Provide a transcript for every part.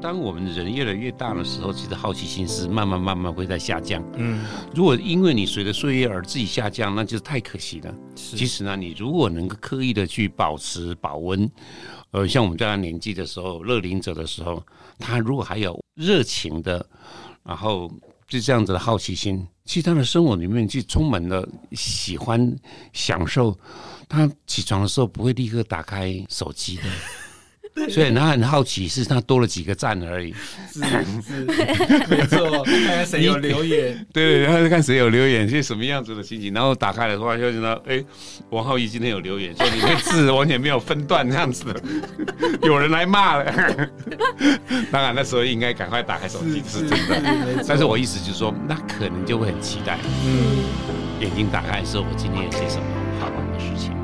当我们人越来越大的时候，其实好奇心是慢慢慢慢会在下降。嗯，如果因为你随着岁月而自己下降，那就是太可惜了。其实呢，你如果能够刻意的去保持保温，呃，像我们这样年纪的时候，乐龄者的时候，他如果还有热情的，然后就这样子的好奇心，其实他的生活里面就充满了喜欢享受。他起床的时候不会立刻打开手机的。所以他很好奇，是他多了几个赞而已。是是，没错。看看谁有留言，对，然后看谁有留言，是什么样子的心情。然后打开的话，就知道，哎，王浩一今天有留言，说你的字完全没有分段这样子的，有人来骂了。当然那时候应该赶快打开手机，是真的。但是我意思就是说，那可能就会很期待。嗯，眼睛打开的时候，我今天有些什么好玩的事情。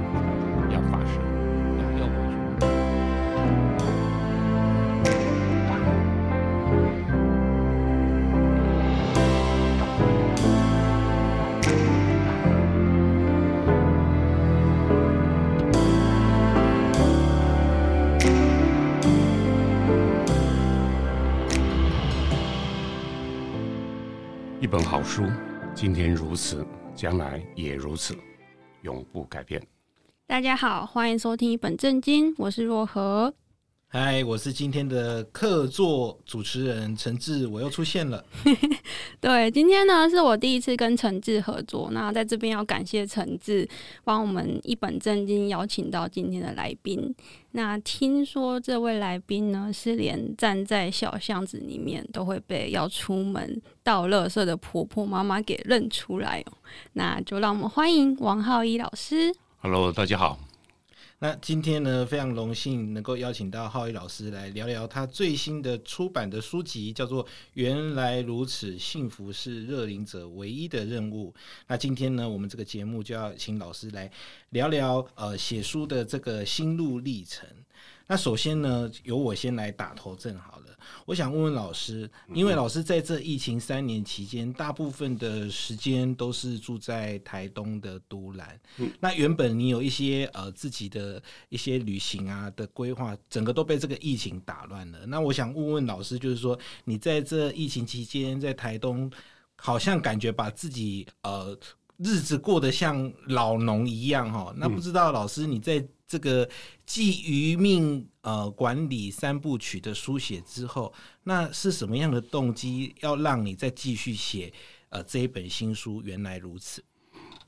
好书，今天如此，将来也如此，永不改变。大家好，欢迎收听一本正经，我是若何。嗨，我是今天的客座主持人陈志，我又出现了。对，今天呢是我第一次跟陈志合作，那在这边要感谢陈志帮我们一本正经邀请到今天的来宾。那听说这位来宾呢是连站在小巷子里面都会被要出门倒垃圾的婆婆妈妈给认出来哦。那就让我们欢迎王浩一老师。Hello，大家好。那今天呢，非常荣幸能够邀请到浩宇老师来聊聊他最新的出版的书籍，叫做《原来如此，幸福是热灵者唯一的任务》。那今天呢，我们这个节目就要请老师来聊聊呃写书的这个心路历程。那首先呢，由我先来打头阵好了。我想问问老师，因为老师在这疫情三年期间，大部分的时间都是住在台东的都兰。那原本你有一些呃自己的一些旅行啊的规划，整个都被这个疫情打乱了。那我想问问老师，就是说你在这疫情期间在台东，好像感觉把自己呃日子过得像老农一样哈。那不知道老师你在。这个继余命呃管理三部曲的书写之后，那是什么样的动机要让你再继续写呃这一本新书？原来如此。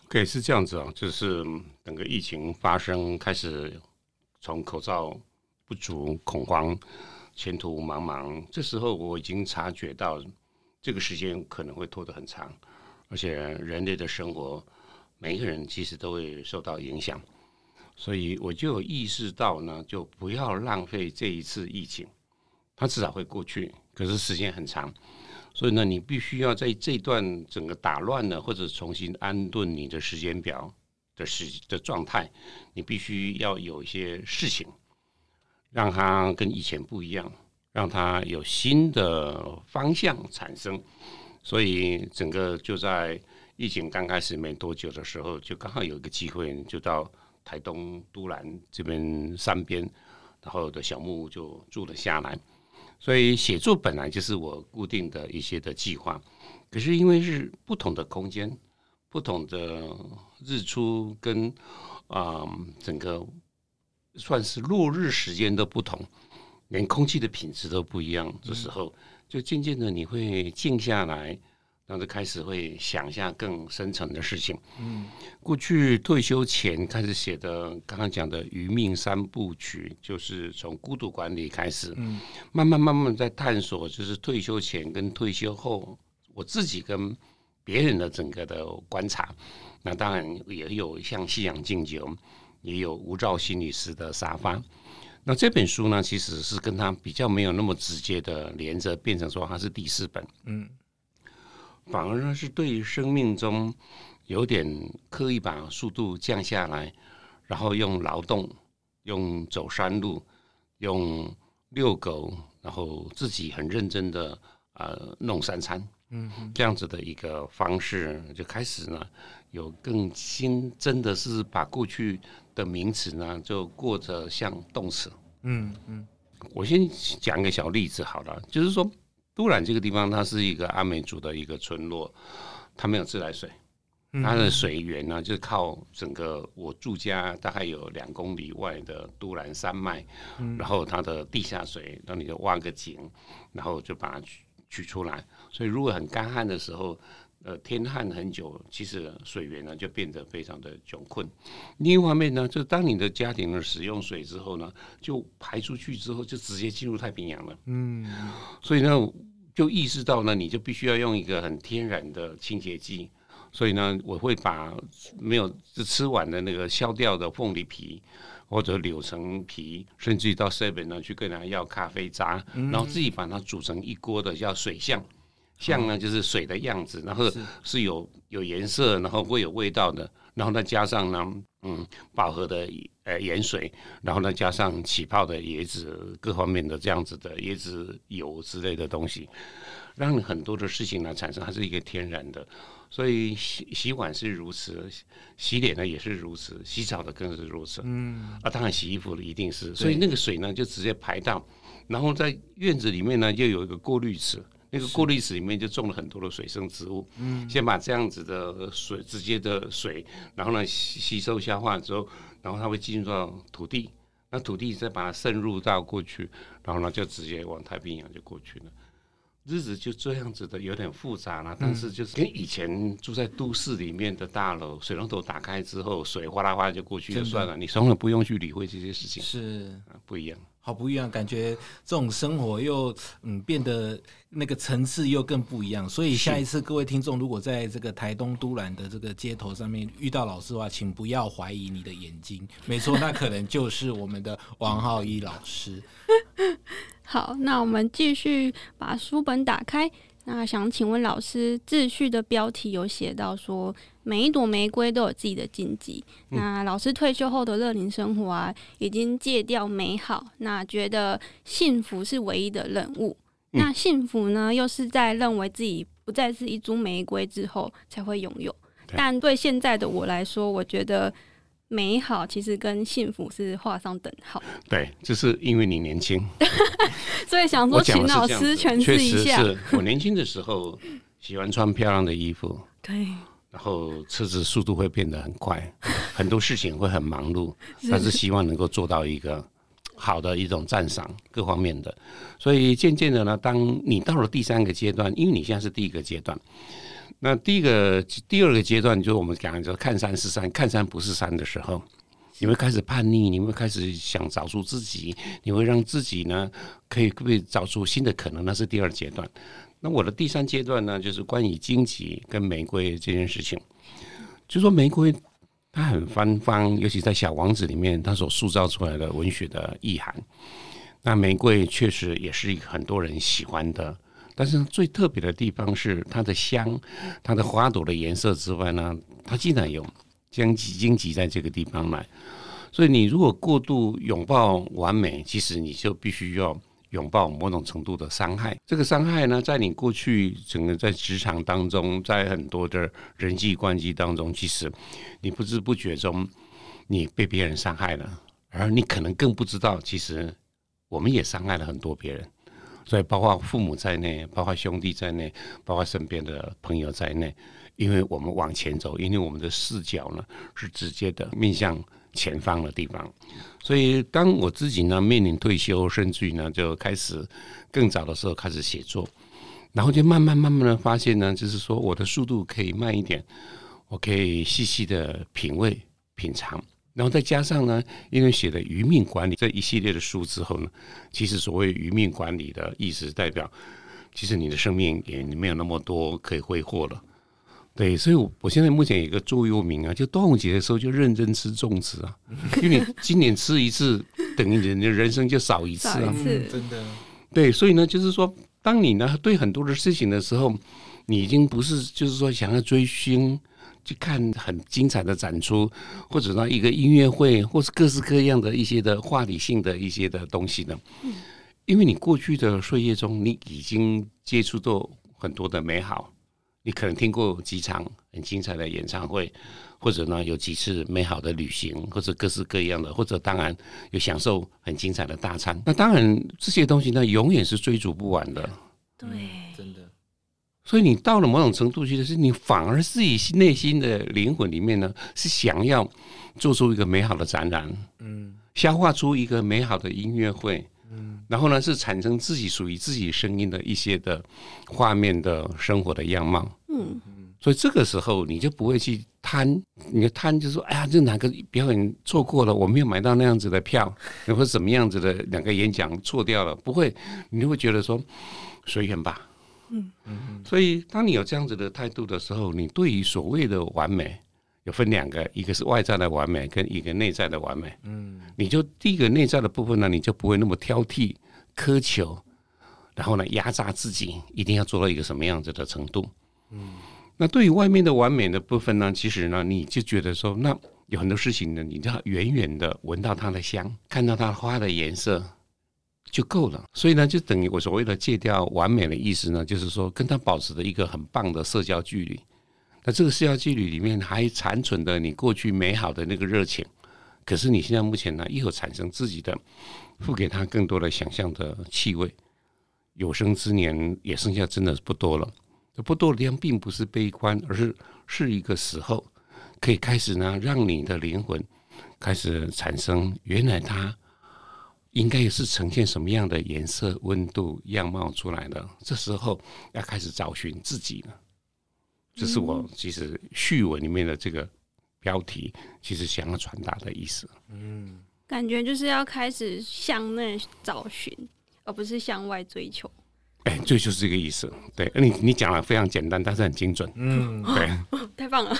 OK，是这样子啊，就是整个疫情发生开始，从口罩不足、恐慌、前途茫茫，这时候我已经察觉到这个时间可能会拖得很长，而且人类的生活，每一个人其实都会受到影响。所以我就有意识到呢，就不要浪费这一次疫情，它至少会过去，可是时间很长，所以呢，你必须要在这段整个打乱了或者重新安顿你的时间表的时的状态，你必须要有一些事情，让它跟以前不一样，让它有新的方向产生。所以整个就在疫情刚开始没多久的时候，就刚好有一个机会，就到。台东都兰这边山边，然后的小木屋就住了下来。所以写作本来就是我固定的一些的计划，可是因为是不同的空间、不同的日出跟啊、整个算是落日时间都不同，连空气的品质都不一样的时候，就渐渐的你会静下来。然后就开始会想一下更深层的事情。嗯，过去退休前开始写的，刚刚讲的《余命三部曲》，就是从孤独管理开始，嗯，慢慢慢慢在探索，就是退休前跟退休后，我自己跟别人的整个的观察。那当然也有像西洋敬酒，也有吴兆心理师的沙发。那这本书呢，其实是跟他比较没有那么直接的连着，变成说它是第四本。嗯。反而呢，是对于生命中有点刻意把速度降下来，然后用劳动、用走山路、用遛狗，然后自己很认真的呃弄三餐，嗯，这样子的一个方式就开始呢，有更新，真的是把过去的名词呢，就过着像动词，嗯嗯。我先讲一个小例子好了，就是说都兰这个地方，它是一个阿美族的一个村落，它没有自来水，它的水源呢，就是靠整个我住家大概有两公里外的都兰山脉，然后它的地下水，那你就挖个井，然后就把它取取出来，所以如果很干旱的时候。呃，天旱很久，其实水源呢就变得非常的窘困。另一方面呢，就当你的家庭呢使用水之后呢，就排出去之后就直接进入太平洋了。嗯，所以呢，就意识到呢，你就必须要用一个很天然的清洁剂。所以呢，我会把没有吃完的那个削掉的凤梨皮或者柳橙皮，甚至于到 seven 呢去跟人家要咖啡渣，然后自己把它煮成一锅的叫水象。象呢，就是水的样子，然后是。有有颜色，然后会有味道的，然后再加上呢，嗯，饱和的呃盐水，然后呢加上起泡的椰子，各方面的这样子的椰子油之类的东西，让很多的事情呢产生，它是一个天然的，所以洗洗碗是如此，洗脸呢也是如此，洗澡的更是如此，嗯，啊，当然洗衣服的一定是，所以那个水呢就直接排到，然后在院子里面呢又有一个过滤池。那个过滤池里面就种了很多的水生植物，嗯，先把这样子的水直接的水，然后呢吸吸收消化之后，然后它会进入到土地，那土地再把它渗入到过去，然后呢就直接往太平洋就过去了。日子就这样子的有点复杂了，但是就是跟以前住在都市里面的大楼，水龙头打开之后水哗啦哗啦就过去就算了，你从来不用去理会这些事情，是。啊，不一样。好不一样，感觉这种生活又嗯变得那个层次又更不一样。所以下一次各位听众如果在这个台东都兰的这个街头上面遇到老师的话，请不要怀疑你的眼睛，没错，那可能就是我们的王浩一老师。好，那我们继续把书本打开。那想请问老师，秩序的标题有写到说，每一朵玫瑰都有自己的禁忌。嗯、那老师退休后的乐龄生活啊，已经戒掉美好，那觉得幸福是唯一的任务。嗯、那幸福呢，又是在认为自己不再是一株玫瑰之后才会拥有。但对现在的我来说，我觉得。美好其实跟幸福是画上等号。对，就是因为你年轻，所以想说请老师诠释一下。是我年轻的时候喜欢穿漂亮的衣服，对，然后车子速度会变得很快，很多事情会很忙碌，但是希望能够做到一个好的一种赞赏，各方面的。所以渐渐的呢，当你到了第三个阶段，因为你现在是第一个阶段。那第一个、第二个阶段，就是我们讲的看山是山，看山不是山的时候，你会开始叛逆，你会开始想找出自己，你会让自己呢可以可以找出新的可能，那是第二阶段。那我的第三阶段呢，就是关于荆棘跟玫瑰这件事情。就说玫瑰它很芬芳，尤其在《小王子》里面，它所塑造出来的文学的意涵。那玫瑰确实也是很多人喜欢的。但是最特别的地方是它的香，它的花朵的颜色之外呢，它竟然有将几荆棘在这个地方来。所以你如果过度拥抱完美，其实你就必须要拥抱某种程度的伤害。这个伤害呢，在你过去整个在职场当中，在很多的人际关系当中，其实你不知不觉中你被别人伤害了，而你可能更不知道，其实我们也伤害了很多别人。所以，包括父母在内，包括兄弟在内，包括身边的朋友在内，因为我们往前走，因为我们的视角呢是直接的面向前方的地方。所以，当我自己呢面临退休，甚至于呢就开始更早的时候开始写作，然后就慢慢慢慢的发现呢，就是说我的速度可以慢一点，我可以细细的品味品尝。然后再加上呢，因为写了《余命管理》这一系列的书之后呢，其实所谓余命管理的意思，代表其实你的生命也没有那么多可以挥霍了。对，所以我我现在目前有一个座右铭啊，就端午节的时候就认真吃粽子啊，因为你今年吃一次，等于你的人生就少一次啊，嗯、真的。对，所以呢，就是说，当你呢对很多的事情的时候，你已经不是就是说想要追星。去看很精彩的展出，或者呢一个音乐会，或是各式各样的一些的话题性的一些的东西呢？因为你过去的岁月中，你已经接触到很多的美好，你可能听过几场很精彩的演唱会，或者呢有几次美好的旅行，或者各式各样的，或者当然有享受很精彩的大餐。那当然这些东西呢，永远是追逐不完的。对，真的。所以你到了某种程度，其实是你反而自己内心的灵魂里面呢，是想要做出一个美好的展览，嗯，消化出一个美好的音乐会。然后呢，是产生自己属于自己声音的一些的画面的生活的样貌。嗯，所以这个时候你就不会去贪，你就贪就说，哎呀，这哪个表演错过了，我没有买到那样子的票，或者怎么样子的两个演讲错掉了，不会，你就会觉得说随缘吧。嗯嗯。所以当你有这样子的态度的时候，你对于所谓的完美。有分两个，一个是外在的完美，跟一个内在的完美。嗯，你就第一个内在的部分呢，你就不会那么挑剔、苛求，然后呢压榨自己，一定要做到一个什么样子的程度。嗯，那对于外面的完美的部分呢，其实呢，你就觉得说，那有很多事情呢，你就要远远的闻到它的香，看到它花的颜色就够了。所以呢，就等于我所谓的戒掉完美的意思呢，就是说跟它保持着一个很棒的社交距离。那这个社交纪律里面还残存的你过去美好的那个热情，可是你现在目前呢又有产生自己的，付给他更多的想象的气味。有生之年也剩下真的不多了，这不多的地方并不是悲观，而是是一个时候，可以开始呢让你的灵魂开始产生原来它应该是呈现什么样的颜色、温度、样貌出来的。这时候要开始找寻自己了。这是我其实序文里面的这个标题，其实想要传达的意思。嗯，感觉就是要开始向内找寻，而不是向外追求。哎，这就是这个意思。对，你你讲的非常简单，但是很精准。嗯，对，太棒了。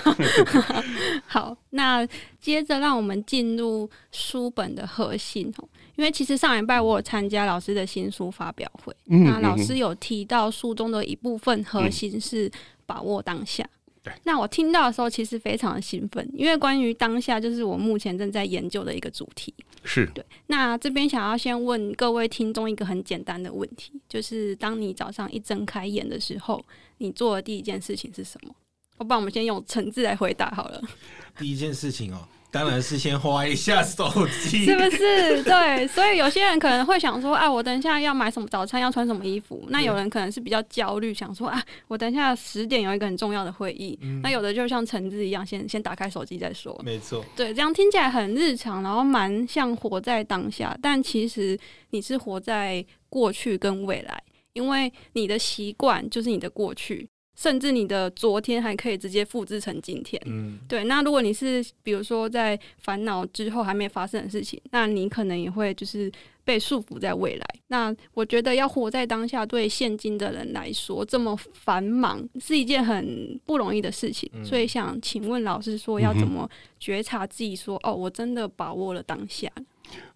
好，那接着让我们进入书本的核心哦，因为其实上礼拜我有参加老师的新书发表会，嗯，那老师有提到书中的一部分核心是。把握当下。对，那我听到的时候，其实非常的兴奋，因为关于当下，就是我目前正在研究的一个主题。是对。那这边想要先问各位听众一个很简单的问题，就是当你早上一睁开眼的时候，你做的第一件事情是什么？我把我们先用诚挚来回答好了。第一件事情哦。当然是先花一下手机，是不是？对，所以有些人可能会想说，啊，我等一下要买什么早餐，要穿什么衣服。那有人可能是比较焦虑，想说，啊，我等一下十点有一个很重要的会议。嗯、那有的就像橙子一样，先先打开手机再说。没错，对，这样听起来很日常，然后蛮像活在当下，但其实你是活在过去跟未来，因为你的习惯就是你的过去。甚至你的昨天还可以直接复制成今天，嗯，对。那如果你是比如说在烦恼之后还没发生的事情，那你可能也会就是被束缚在未来。那我觉得要活在当下，对现今的人来说这么繁忙是一件很不容易的事情。所以想请问老师说，要怎么觉察自己说，哦，我真的把握了当下。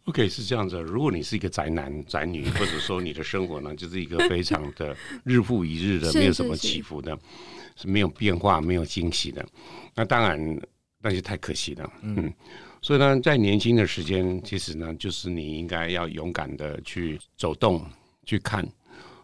OK，是这样子。如果你是一个宅男 宅女，或者说你的生活呢，就是一个非常的 日复一日的，没有什么起伏的，是没有变化、没有惊喜的，那当然那就太可惜了。嗯，所以呢，在年轻的时间，其实呢，就是你应该要勇敢的去走动、去看。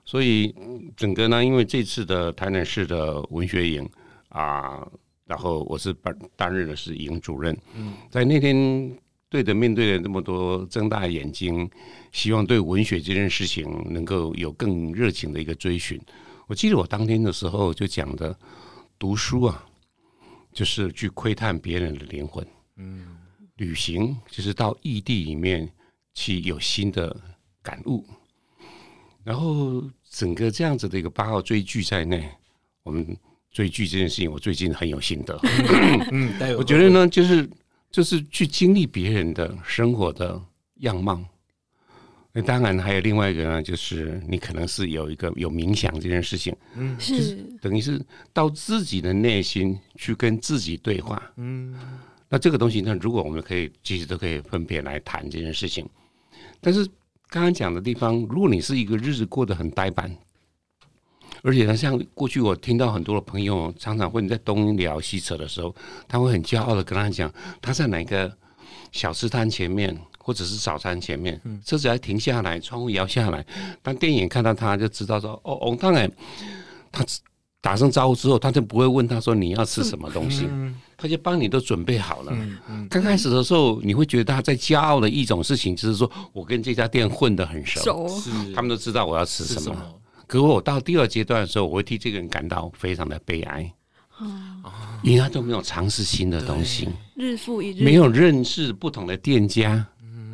所以整个呢，因为这次的台南市的文学营啊，然后我是担担任的是营主任。嗯，在那天。对的，面对了那么多睁大眼睛，希望对文学这件事情能够有更热情的一个追寻。我记得我当天的时候就讲的，读书啊，就是去窥探别人的灵魂。嗯，旅行就是到异地里面去有新的感悟。然后整个这样子的一个八号追剧在内，我们追剧这件事情，我最近很有心得。嗯，我觉得呢，就是。就是去经历别人的生活的样貌，那当然还有另外一个呢，就是你可能是有一个有冥想这件事情，嗯，是。等于是到自己的内心去跟自己对话，嗯，那这个东西呢，如果我们可以其实都可以分别来谈这件事情，但是刚刚讲的地方，如果你是一个日子过得很呆板。而且呢，像过去我听到很多的朋友常常会你在东聊西扯的时候，他会很骄傲的跟他讲，他在哪个小吃摊前面，或者是早餐前面，车子还停下来，窗户摇下来，当电影看到他就知道说，哦哦，当然他打声招呼之后，他就不会问他说你要吃什么东西，嗯他就帮你都准备好了。嗯嗯刚开始的时候，你会觉得他在骄傲的一种事情，就是说我跟这家店混得很熟，他们都知道我要吃什么。可是我到第二阶段的时候，我会替这个人感到非常的悲哀，嗯因为他都没有尝试新的东西，日复一日，没有认识不同的店家，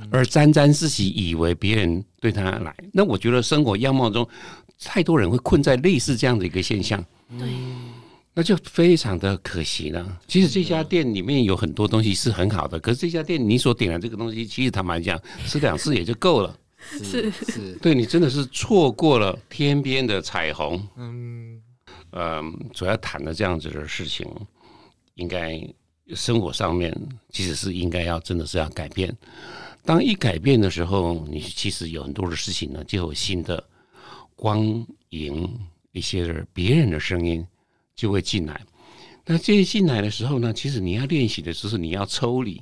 而沾沾自喜，以为别人对他来。那我觉得生活样貌中，太多人会困在类似这样的一个现象，对，那就非常的可惜了。其实这家店里面有很多东西是很好的，可是这家店你所点的这个东西，其实坦白讲，吃两次也就够了。是是，对你真的是错过了天边的彩虹。嗯呃，主要谈的这样子的事情，应该生活上面其实是应该要真的是要改变。当一改变的时候，你其实有很多的事情呢，就有新的光影，一些的别人的声音就会进来。那这些进来的时候呢，其实你要练习的就是你要抽离。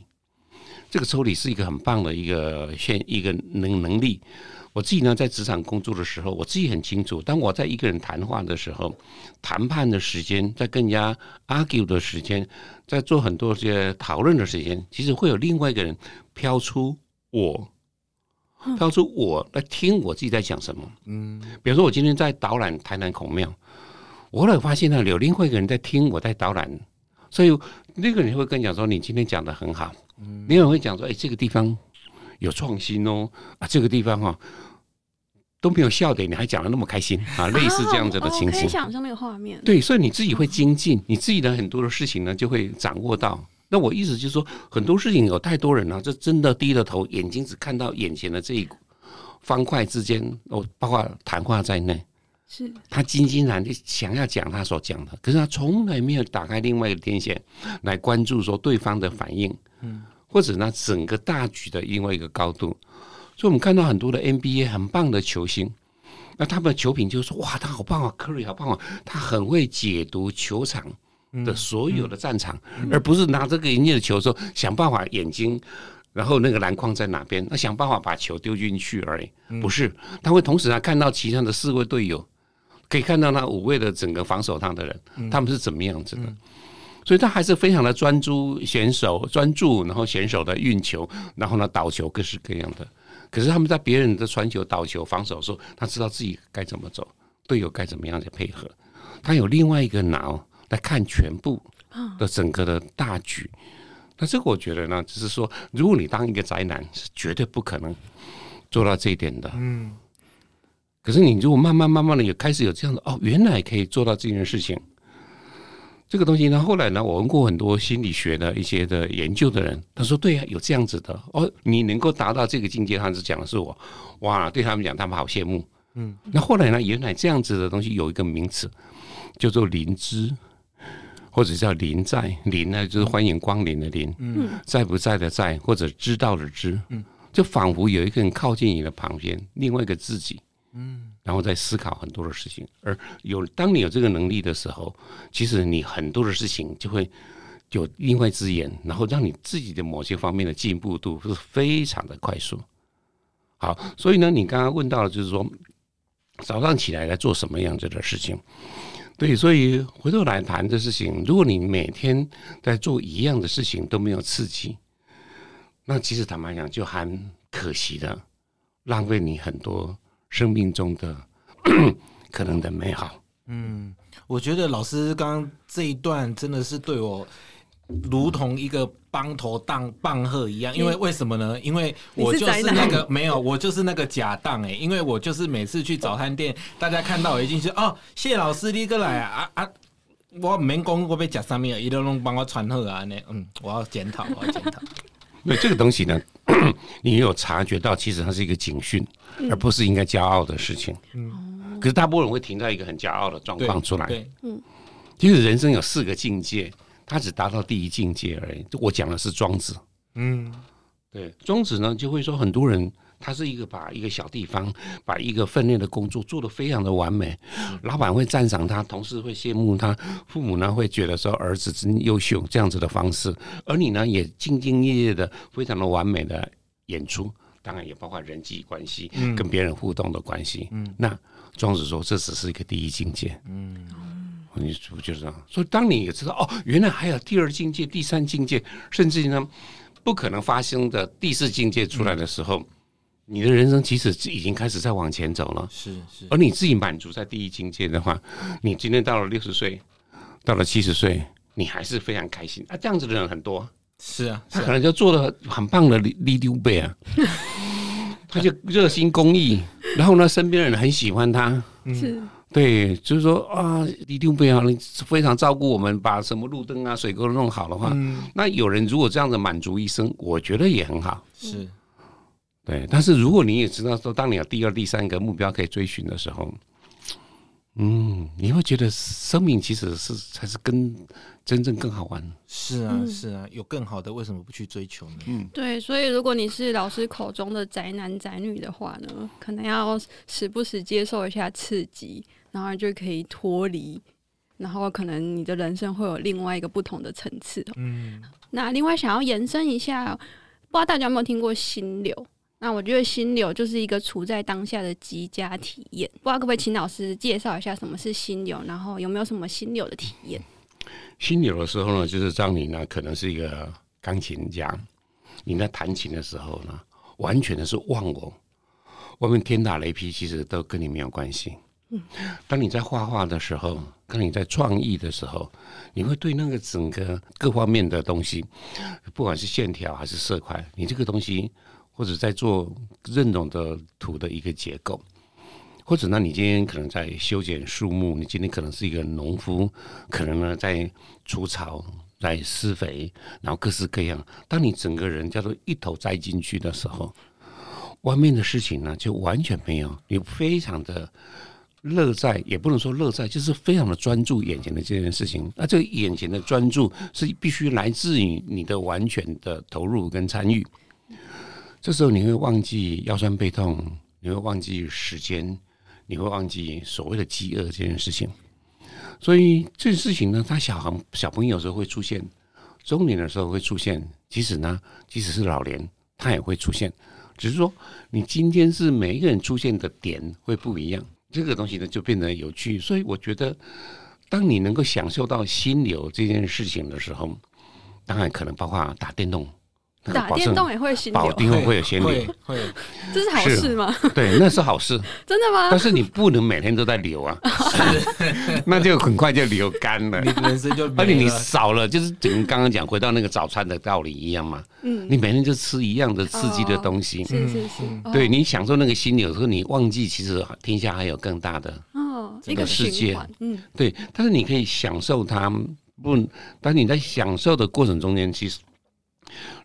这个抽离是一个很棒的一个现一个能能力。我自己呢，在职场工作的时候，我自己很清楚，当我在一个人谈话的时候，谈判的时间，在跟人家 argue 的时间，在做很多些讨论的时间，其实会有另外一个人飘出我，飘出我来听我自己在讲什么。嗯比如说，我今天在导览台南孔庙，我后来发现呢，有另外一个人在听我在导览，所以那个人会跟你讲说：“你今天讲的很好。”另外人会讲说：“哎，这个地方有创新哦，啊，这个地方哈、哦、都没有笑点，你还讲的那么开心啊！”类似这样子的情哦、可以。想象那个画面。对，所以你自己会精进，你自己的很多的事情呢，就会掌握到。那我意思就是说，很多事情有太多人呢、啊，就真的低着头，眼睛只看到眼前的这一方块之间，哦，包括谈话在内。是他津津然地想要讲他所讲的，可是他从来没有打开另外一个天线来关注说对方的反应，嗯，或者呢整个大局的另外一个高度。所以我们看到很多的 NBA 很棒的球星，那他们的球品就说：“哇，他好棒啊，Curry 好棒啊，他很会解读球场的所有的战场，而不是拿这个人家的球的时候想办法眼睛。”然后那个篮筐在哪边？那想办法把球丢进去而已，不是。他会同时还看到其他的四位队友，可以看到那五位的整个防守他的人，他们是怎么样子的。所以他还是非常的专注选手，专注，然后选手的运球，然后呢倒球各式各样的。可是他们在别人的传球、倒球、防守的时候，他知道自己该怎么走，队友该怎么样去配合。他有另外一个脑来看全部的整个的大局。那这个我觉得呢，就是说，如果你当一个宅男，是绝对不可能做到这一点的。嗯。可是你如果慢慢慢慢的也开始有这样的哦，原来可以做到这件事情，这个东西呢，后来呢，我问过很多心理学的一些的研究的人，他说对呀、啊，有这样子的哦，你能够达到这个境界，他是讲的是我，哇，对他们讲，他们好羡慕。嗯。那后来呢，原来这样子的东西有一个名词叫做灵知。或者叫灵在，灵呢就是欢迎光临的灵，嗯，在不在的在，或者知道的知，嗯，就仿佛有一个人靠近你的旁边，另外一个自己，嗯，然后在思考很多的事情。而有当你有这个能力的时候，其实你很多的事情就会有另外之眼，然后让你自己的某些方面的进步度是非常的快速。好，所以呢，你刚刚问到的就是说，早上起来来做什么样子的事情？对，所以回头来谈这事情，如果你每天在做一样的事情都没有刺激，那其实坦白讲就还可惜的，浪费你很多生命中的 可能的美好。嗯，我觉得老师刚刚这一段真的是对我。如同一个帮头当棒喝一样，因为为什么呢？因为我就是那个没有，我就是那个假当哎，因为我就是每次去早餐店，大家看到我一进去哦，谢老师你过来啊啊，我没讲我被假上面，一都能帮我传贺啊呢，嗯，我要检讨，我要检讨。那这个东西呢，你有察觉到，其实它是一个警讯，而不是应该骄傲的事情。嗯，可是大部分人会停在一个很骄傲的状况出来。对，嗯，其实人生有四个境界。他只达到第一境界而已。我讲的是庄子，嗯，对，庄子呢就会说，很多人他是一个把一个小地方，把一个分内的工作做得非常的完美，老板会赞赏他，同事会羡慕他，父母呢会觉得说儿子真优秀，这样子的方式，而你呢也兢兢业业的，非常的完美的演出，当然也包括人际关系，跟别人互动的关系。嗯，那庄子说这只是一个第一境界。嗯。你不就是这样？所以当你也知道哦，原来还有第二境界、第三境界，甚至呢不可能发生的第四境界出来的时候，嗯、你的人生其实已经开始在往前走了。是是。而你自己满足在第一境界的话，你今天到了六十岁，到了七十岁，你还是非常开心啊！这样子的人很多。是啊，他可能就做了很棒的里长伯啊，他就热心公益，然后呢，身边的人很喜欢他。是。对，就是说啊，一定不要你非常照顾我们，把什么路灯啊、水沟弄好的话，嗯、那有人如果这样子满足一生，我觉得也很好。是，对。但是如果你也知道说，当你有第二、第三个目标可以追寻的时候，嗯，你会觉得生命其实是才是跟真正更好玩。是啊，是啊，有更好的，为什么不去追求呢？嗯，对。所以如果你是老师口中的宅男宅女的话呢，可能要时不时接受一下刺激。然后就可以脱离，然后可能你的人生会有另外一个不同的层次。嗯，那另外想要延伸一下，不知道大家有没有听过心流？那我觉得心流就是一个处在当下的极佳体验。不知道可不可以请老师介绍一下什么是心流？然后有没有什么心流的体验？心流的时候呢，就是当你呢可能是一个钢琴家，你在弹琴的时候呢，完全的是忘我，外面天打雷劈，其实都跟你没有关系。当你在画画的时候，当你在创意的时候，你会对那个整个各方面的东西，不管是线条还是色块，你这个东西，或者在做任种的土的一个结构，或者呢，你今天可能在修剪树木，你今天可能是一个农夫，可能呢在除草、在施肥，然后各式各样。当你整个人叫做一头栽进去的时候，外面的事情呢就完全没有，你非常的。乐在也不能说乐在，就是非常的专注眼前的这件事情。那这个眼前的专注是必须来自于你的完全的投入跟参与。这时候你会忘记腰酸背痛，你会忘记时间，你会忘记所谓的饥饿这件事情。所以这件事情呢，他小孩小朋友有时候会出现，中年的时候会出现，即使呢，即使是老年，他也会出现。只是说，你今天是每一个人出现的点会不一样。这个东西呢，就变得有趣，所以我觉得，当你能够享受到心流这件事情的时候，当然可能包括打电动。打电动也会心流，保定会会有心流，会，会，这是好事吗？对，那是好事，真的吗？但是你不能每天都在流啊，那就很快就流干了，你人生就而且你少了，就是等于刚刚讲回到那个早餐的道理一样嘛。嗯，你每天就吃一样的刺激的东西，是是是，对，你享受那个心流，时候你忘记其实天下还有更大的哦，这个世界，嗯，对，但是你可以享受它，不，但你在享受的过程中间，其实。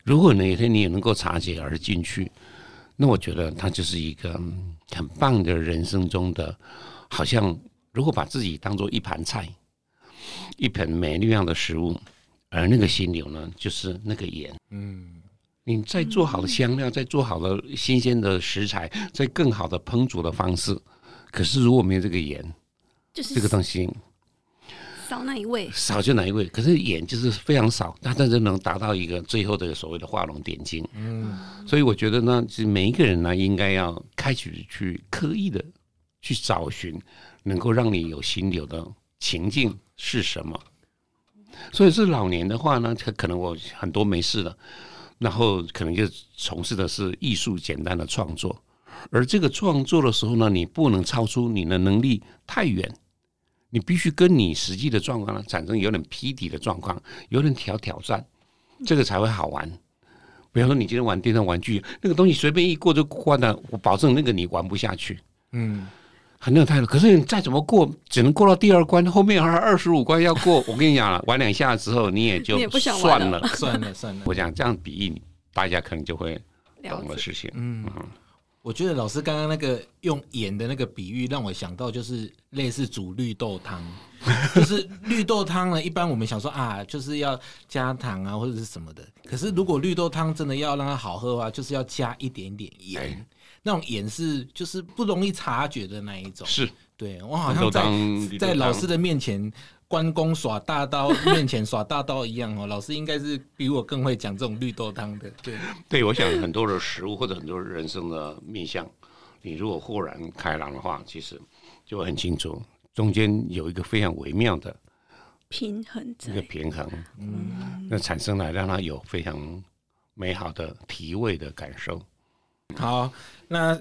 如果哪一天你也能够察觉而进去，那我觉得它就是一个很棒的人生中的，好像如果把自己当做一盘菜，一盆美丽样的食物，而那个心流呢，就是那个盐。嗯，你再做好的香料，再做好的新鲜的食材，再更好的烹煮的方式，可是如果没有这个盐，就是这个东西。少那一位？少就哪一位。可是演就是非常少，那但是能达到一个最后的所谓的画龙点睛。嗯，所以我觉得呢，是每一个人呢，应该要开始去刻意的去找寻能够让你有心流的情境是什么。所以是老年的话呢，他可能我很多没事了，然后可能就从事的是艺术简单的创作，而这个创作的时候呢，你不能超出你的能力太远。你必须跟你实际的状况呢产生有点匹敌的状况，有点挑挑战，这个才会好玩。比方说，你今天玩电动玩具，那个东西随便一过就关了，我保证那个你玩不下去。嗯，很有态度。可是你再怎么过，只能过到第二关，后面还有二十五关要过。我跟你讲了，玩两下之后，你也就算了，算了，算了。我讲这样比喻，大家可能就会懂了事情。嗯。我觉得老师刚刚那个用盐的那个比喻，让我想到就是类似煮绿豆汤，就是绿豆汤呢，一般我们想说啊，就是要加糖啊或者是什么的。可是如果绿豆汤真的要让它好喝的话，就是要加一点点盐，欸、那种盐是就是不容易察觉的那一种。是，对，我好像在在老师的面前。关公耍大刀，面前耍大刀一样哦。老师应该是比我更会讲这种绿豆汤的。对，对，我想很多的食物或者很多人生的面向，你如果豁然开朗的话，其实就会很清楚。中间有一个非常微妙的平衡，一个平衡，嗯，那产生了让他有非常美好的体味的感受。好，那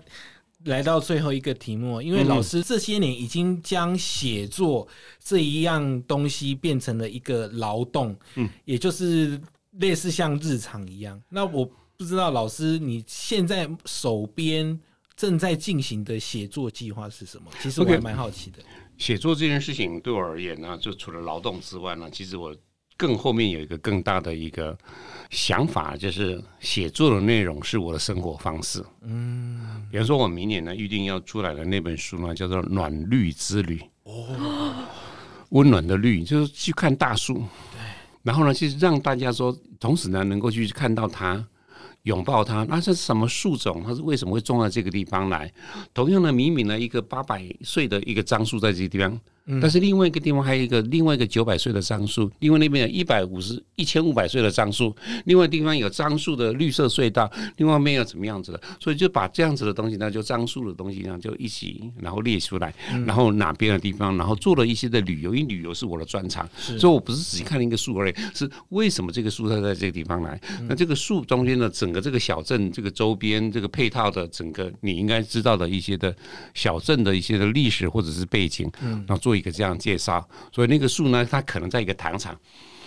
来到最后一个题目，因为老师这些年已经将写作这一样东西变成了一个劳动，嗯，也就是类似像日常一样。那我不知道老师你现在手边正在进行的写作计划是什么？其实我还蛮好奇的。写作这件事情对我而言呢，就除了劳动之外呢，其实我。更后面有一个更大的一个想法，就是写作的内容是我的生活方式。嗯，比方说，我明年呢预定要出来的那本书呢，叫做《暖绿之旅》。哦，温暖的绿就是去看大树。对。然后呢，其实让大家说，同时呢，能够去看到它，拥抱它。那是什么树种？它是为什么会种到这个地方来？同样的，明明呢，一个八百岁的一个樟树在这个地方。但是另外一个地方还有一个另外一个九百岁的樟树，另外那边有一百五十一千五百岁的樟树，另外地方有樟树的绿色隧道，另外面有怎么样子的，所以就把这样子的东西呢，就樟树的东西呢，就一起然后列出来，然后哪边的地方，然后做了一些的旅游，因为旅游是我的专长，所以我不是只看了一个树而已，是为什么这个树它在这个地方来？那这个树中间的整个这个小镇，这个周边这个配套的整个你应该知道的一些的小镇的一些的历史或者是背景，然后做一个这样介绍，所以那个树呢，它可能在一个糖厂，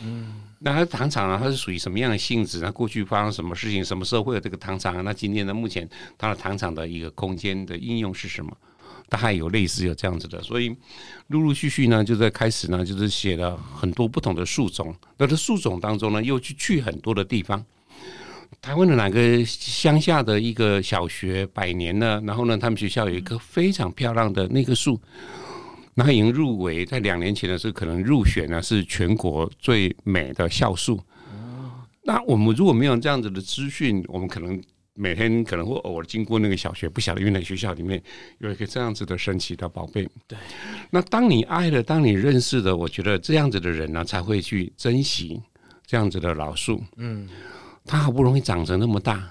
嗯，那它糖厂呢，它是属于什么样的性质？那过去发生什么事情？什么时候会有这个糖厂？那今天呢，目前它的糖厂的一个空间的应用是什么？它还有类似有这样子的，所以陆陆续续呢，就在开始呢，就是写了很多不同的树种。那这树种当中呢，又去去很多的地方。台湾的哪个乡下的一个小学百年了，然后呢，他们学校有一棵非常漂亮的那棵树。那他已经入围，在两年前的时候可能入选呢，是全国最美的校树。那我们如果没有这样子的资讯，我们可能每天可能会偶尔经过那个小学，不晓得原来学校里面有一个这样子的神奇的宝贝。对。那当你爱了，当你认识的，我觉得这样子的人呢，才会去珍惜这样子的老树。嗯。它好不容易长成那么大，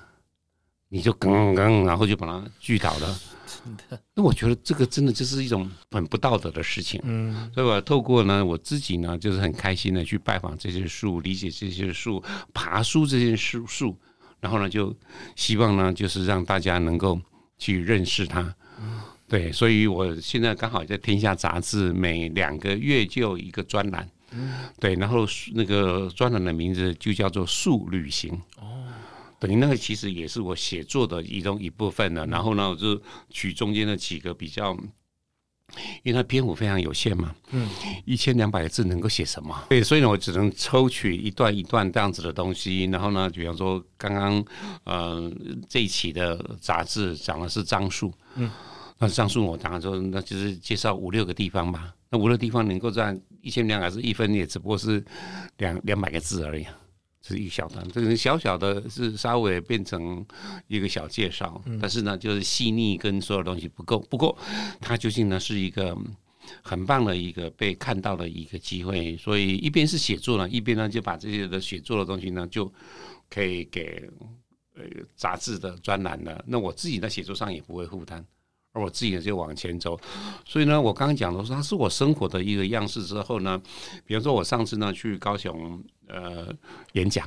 你就刚刚，然后就把它锯倒了。那我觉得这个真的就是一种很不道德的事情，嗯，所以我透过呢我自己呢，就是很开心的去拜访这些树，理解这些树，爬树这些树树，然后呢就希望呢就是让大家能够去认识它，对，所以我现在刚好在《天下》杂志，每两个月就有一个专栏，对，然后那个专栏的名字就叫做《树旅行》哦。等于那个其实也是我写作的一种一部分了，然后呢，我就取中间的几个比较，因为它篇幅非常有限嘛，嗯，一千两百个字能够写什么？对，所以呢，我只能抽取一段一段这样子的东西，然后呢，比方说刚刚呃这一期的杂志讲的是樟树，嗯，那樟树我当然说那就是介绍五六个地方吧，那五六个地方能够在一千两百字一分，也只不过是两两百个字而已。是一小段，这个小小的，是稍微变成一个小介绍，但是呢，就是细腻跟所有东西不够。不过，它究竟呢是一个很棒的一个被看到的一个机会。所以一边是写作呢，一边呢就把这些的写作的东西呢，就可以给呃杂志的专栏了。那我自己在写作上也不会负担。而我自己呢就往前走，所以呢，我刚刚讲的说，它是我生活的一个样式之后呢，比方说，我上次呢去高雄呃演讲，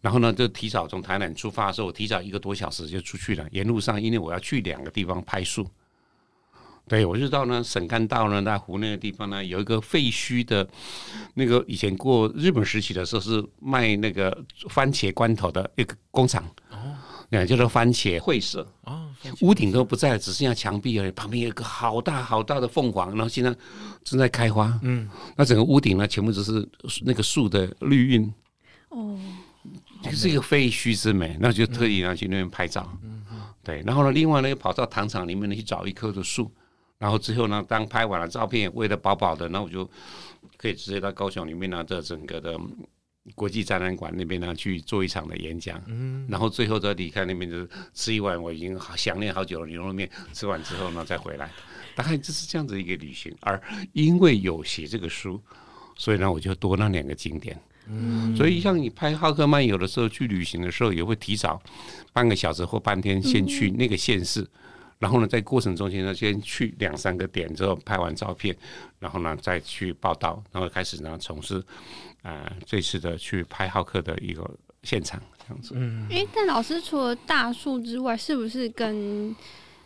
然后呢就提早从台南出发的时候，我提早一个多小时就出去了。沿路上，因为我要去两个地方拍树，对，我就到呢省干道呢在湖那个地方呢有一个废墟的，那个以前过日本时期的时候是卖那个番茄罐头的一个工厂。对，叫做番茄会社啊，屋顶都不在，只剩下墙壁而已。旁边有一个好大好大的凤凰，然后现在正在开花。嗯，那整个屋顶呢，全部都是那个树的绿荫。哦，就是一个废墟之美。那就特意呢去那边拍照。嗯，对。然后呢，另外呢又跑到糖厂里面呢去找一棵的树。然后之后呢，当拍完了照片，喂得饱饱的，那我就可以直接到高雄里面呢，这整个的。国际展览馆那边呢去做一场的演讲，嗯，然后最后再离开那边，就是吃一碗我已经想念好久的牛肉面，吃完之后呢再回来，大概就是这样子一个旅行。而因为有写这个书，所以呢我就多那两个景点，嗯，所以像你拍浩克漫游的时候去旅行的时候，也会提早半个小时或半天先去那个县市。然后呢，在过程中间呢，先去两三个点之后拍完照片，然后呢再去报道，然后开始呢从事啊、呃、这次的去拍浩克的一个现场这样子。嗯，哎，但老师除了大树之外，是不是跟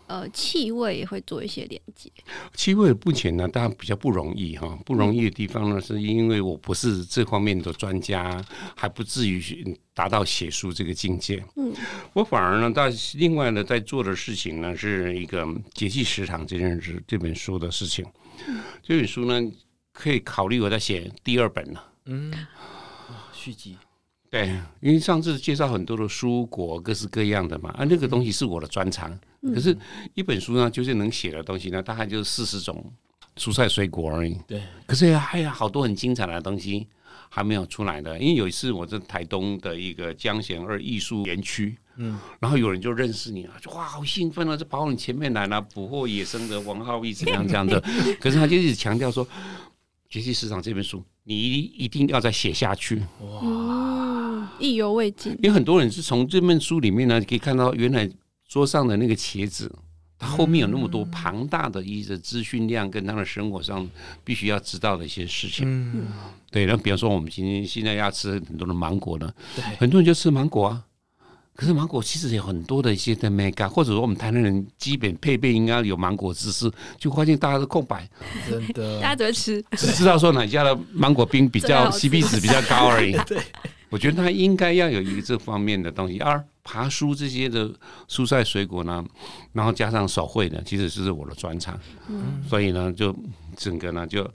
呃，气味也会做一些连接。气味目前呢，当然比较不容易哈，不容易的地方呢，是因为我不是这方面的专家，还不至于达到写书这个境界。嗯，我反而呢，到另外呢，在做的事情呢，是一个节气食堂这件事，这本书的事情。这本书呢，可以考虑我在写第二本了。嗯，续集。对，因为上次介绍很多的蔬果，各式各样的嘛，啊，那个东西是我的专长。可是，一本书呢，就是能写的东西呢，大概就是四十种蔬菜水果而已。对。可是还有好多很精彩的东西还没有出来的。因为有一次我在台东的一个江贤二艺术园区，嗯，然后有人就认识你了，就哇，好兴奋啊，就跑到你前面来了，捕获野生的王浩义怎样这样的。可是他就一直强调说，《节气食堂》这本书，你一一定要再写下去。哇。意犹未尽，因为很多人是从这本书里面呢，可以看到原来桌上的那个茄子，它后面有那么多庞大的一个资讯量，跟他的生活上必须要知道的一些事情。嗯，对。那比方说，我们今天现在要吃很多的芒果呢，很多人就吃芒果啊。可是芒果其实有很多的一些的 mega，或者说我们台湾人基本配备应该有芒果知识，就发现大家都空白，真的，大家只会吃，只知道说哪家的芒果冰比较 CP 值比较高而已。对。我觉得他应该要有一个这方面的东西。而爬蔬这些的蔬菜水果呢，然后加上手绘的，其实是我的专长。嗯，所以呢，就整个呢就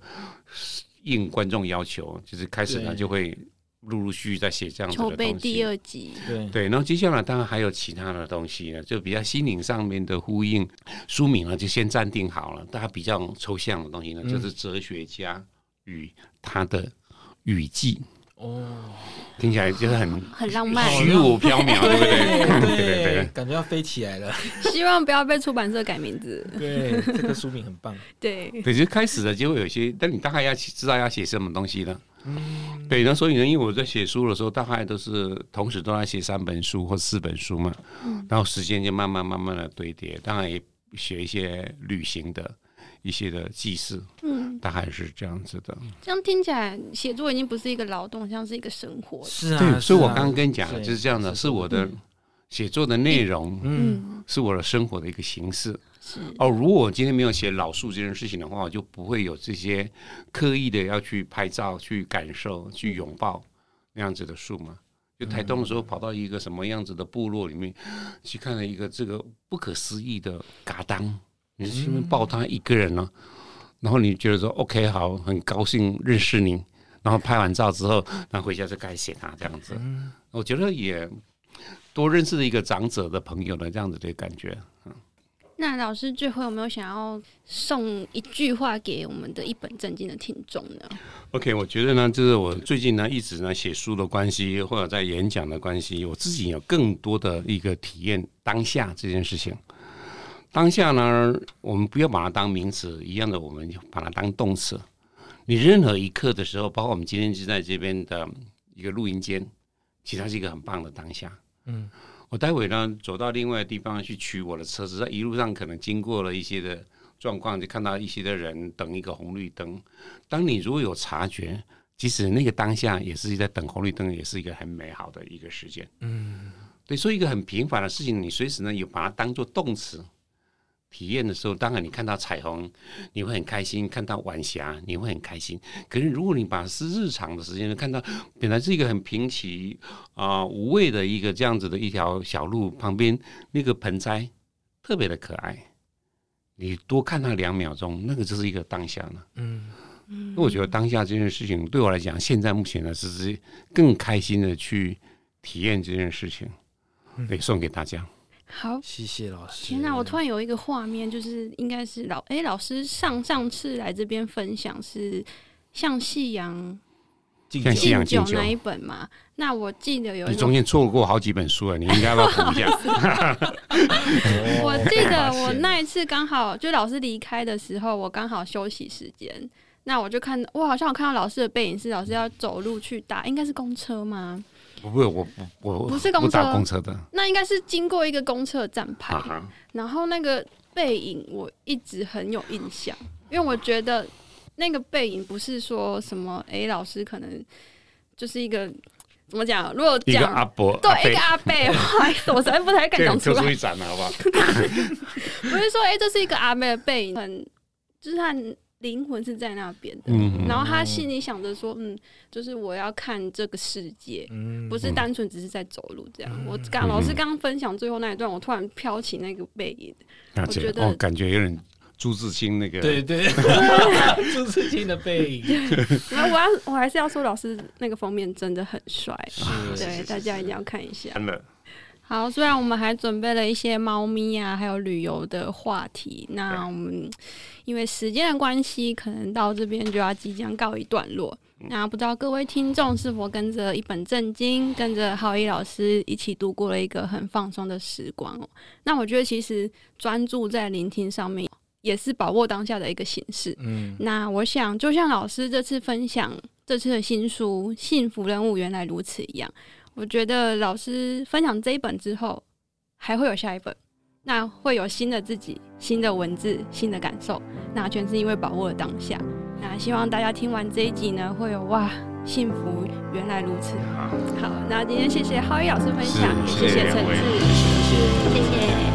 应观众要求，就是开始呢就会陆陆续续在写这样子的东西。筹备第二集，对对。然后接下来当然还有其他的东西呢，就比较心灵上面的呼应。书名呢就先暂定好了，大家比较抽象的东西呢，就是哲学家与他的雨季。哦，听起来就是很很浪漫，虚无缥缈，对不对？对 对对，感觉要飞起来了。希望不要被出版社改名字。对，这个书名很棒。对，对，就开始了就会有些，但你大概要知道要写什么东西呢？嗯，对，那所以呢，因为我在写书的时候，大概都是同时都在写三本书或四本书嘛，嗯，然后时间就慢慢慢慢的堆叠，当然也写一些旅行的。一些的记事，嗯，大概是这样子的。这样听起来，写作已经不是一个劳动，像是一个生活。是啊，对，所以我刚刚跟你讲的就是这样的，是我的写作的内容，嗯，是我的生活的一个形式。哦，如果我今天没有写老树这件事情的话，我就不会有这些刻意的要去拍照、去感受、去拥抱那样子的树嘛。就台东的时候，跑到一个什么样子的部落里面去看了一个这个不可思议的嘎当。你是因为抱他一个人呢？然后你觉得说 OK 好，很高兴认识你。然后拍完照之后，那回家就该写他这样子。我觉得也多认识了一个长者的朋友的这样子的感觉。那老师最后有没有想要送一句话给我们的一本正经的听众呢？OK，我觉得呢，就是我最近呢一直呢写书的关系，或者在演讲的关系，我自己有更多的一个体验当下这件事情。当下呢，我们不要把它当名词一样的，我们把它当动词。你任何一刻的时候，包括我们今天就在这边的一个录音间，其实它是一个很棒的当下。嗯，我待会呢走到另外的地方去取我的车子，在一路上可能经过了一些的状况，就看到一些的人等一个红绿灯。当你如果有察觉，即使那个当下也是在等红绿灯，也是一个很美好的一个时间。嗯，对，所以一个很平凡的事情，你随时呢有把它当做动词。体验的时候，当然你看到彩虹，你会很开心；看到晚霞，你会很开心。可是如果你把是日常的时间看到，本来是一个很平齐啊、呃、无味的一个这样子的一条小路旁边那个盆栽特别的可爱，你多看它两秒钟，那个就是一个当下呢。嗯嗯，那我觉得当下这件事情对我来讲，现在目前呢，是是更开心的去体验这件事情，可以送给大家。好，谢谢老师。天哪，我突然有一个画面，就是应该是老哎、欸，老师上上次来这边分享是向夕阳敬酒那一本嘛？那我记得有，你中间错过好几本书了，你应该要补一下。我记得我那一次刚好就老师离开的时候，我刚好休息时间，那我就看，我好像我看到老师的背影，是老师要走路去打，应该是公车吗？不不，我不我不是公车，不搭公车的。那应该是经过一个公车站牌，啊、然后那个背影我一直很有印象，因为我觉得那个背影不是说什么，哎、欸，老师可能就是一个怎么讲？如果讲一个阿伯，对，一个阿伯，不好意思，我实在不太敢讲出来。一好不好？不是说，哎、欸，这是一个阿妹的背影，很就是他。灵魂是在那边的，嗯，然后他心里想着说，嗯，就是我要看这个世界，嗯，不是单纯只是在走路这样。嗯、我刚老师刚刚分享最后那一段，我突然飘起那个背影，嗯、我觉得、哦、感觉有点朱自清那个，对对，朱自清的背影。然后我要我还是要说，老师那个封面真的很帅，对，大家一定要看一下。好，虽然我们还准备了一些猫咪啊，还有旅游的话题，那我们因为时间的关系，可能到这边就要即将告一段落。那不知道各位听众是否跟着一本正经，跟着浩一老师一起度过了一个很放松的时光哦？那我觉得其实专注在聆听上面，也是把握当下的一个形式。嗯，那我想就像老师这次分享这次的新书《幸福任务原来如此》一样。我觉得老师分享这一本之后，还会有下一本，那会有新的自己、新的文字、新的感受，那全是因为把握了当下。那希望大家听完这一集呢，会有哇，幸福原来如此。好，那今天谢谢浩一老师分享，谢谢陈志，谢谢。谢谢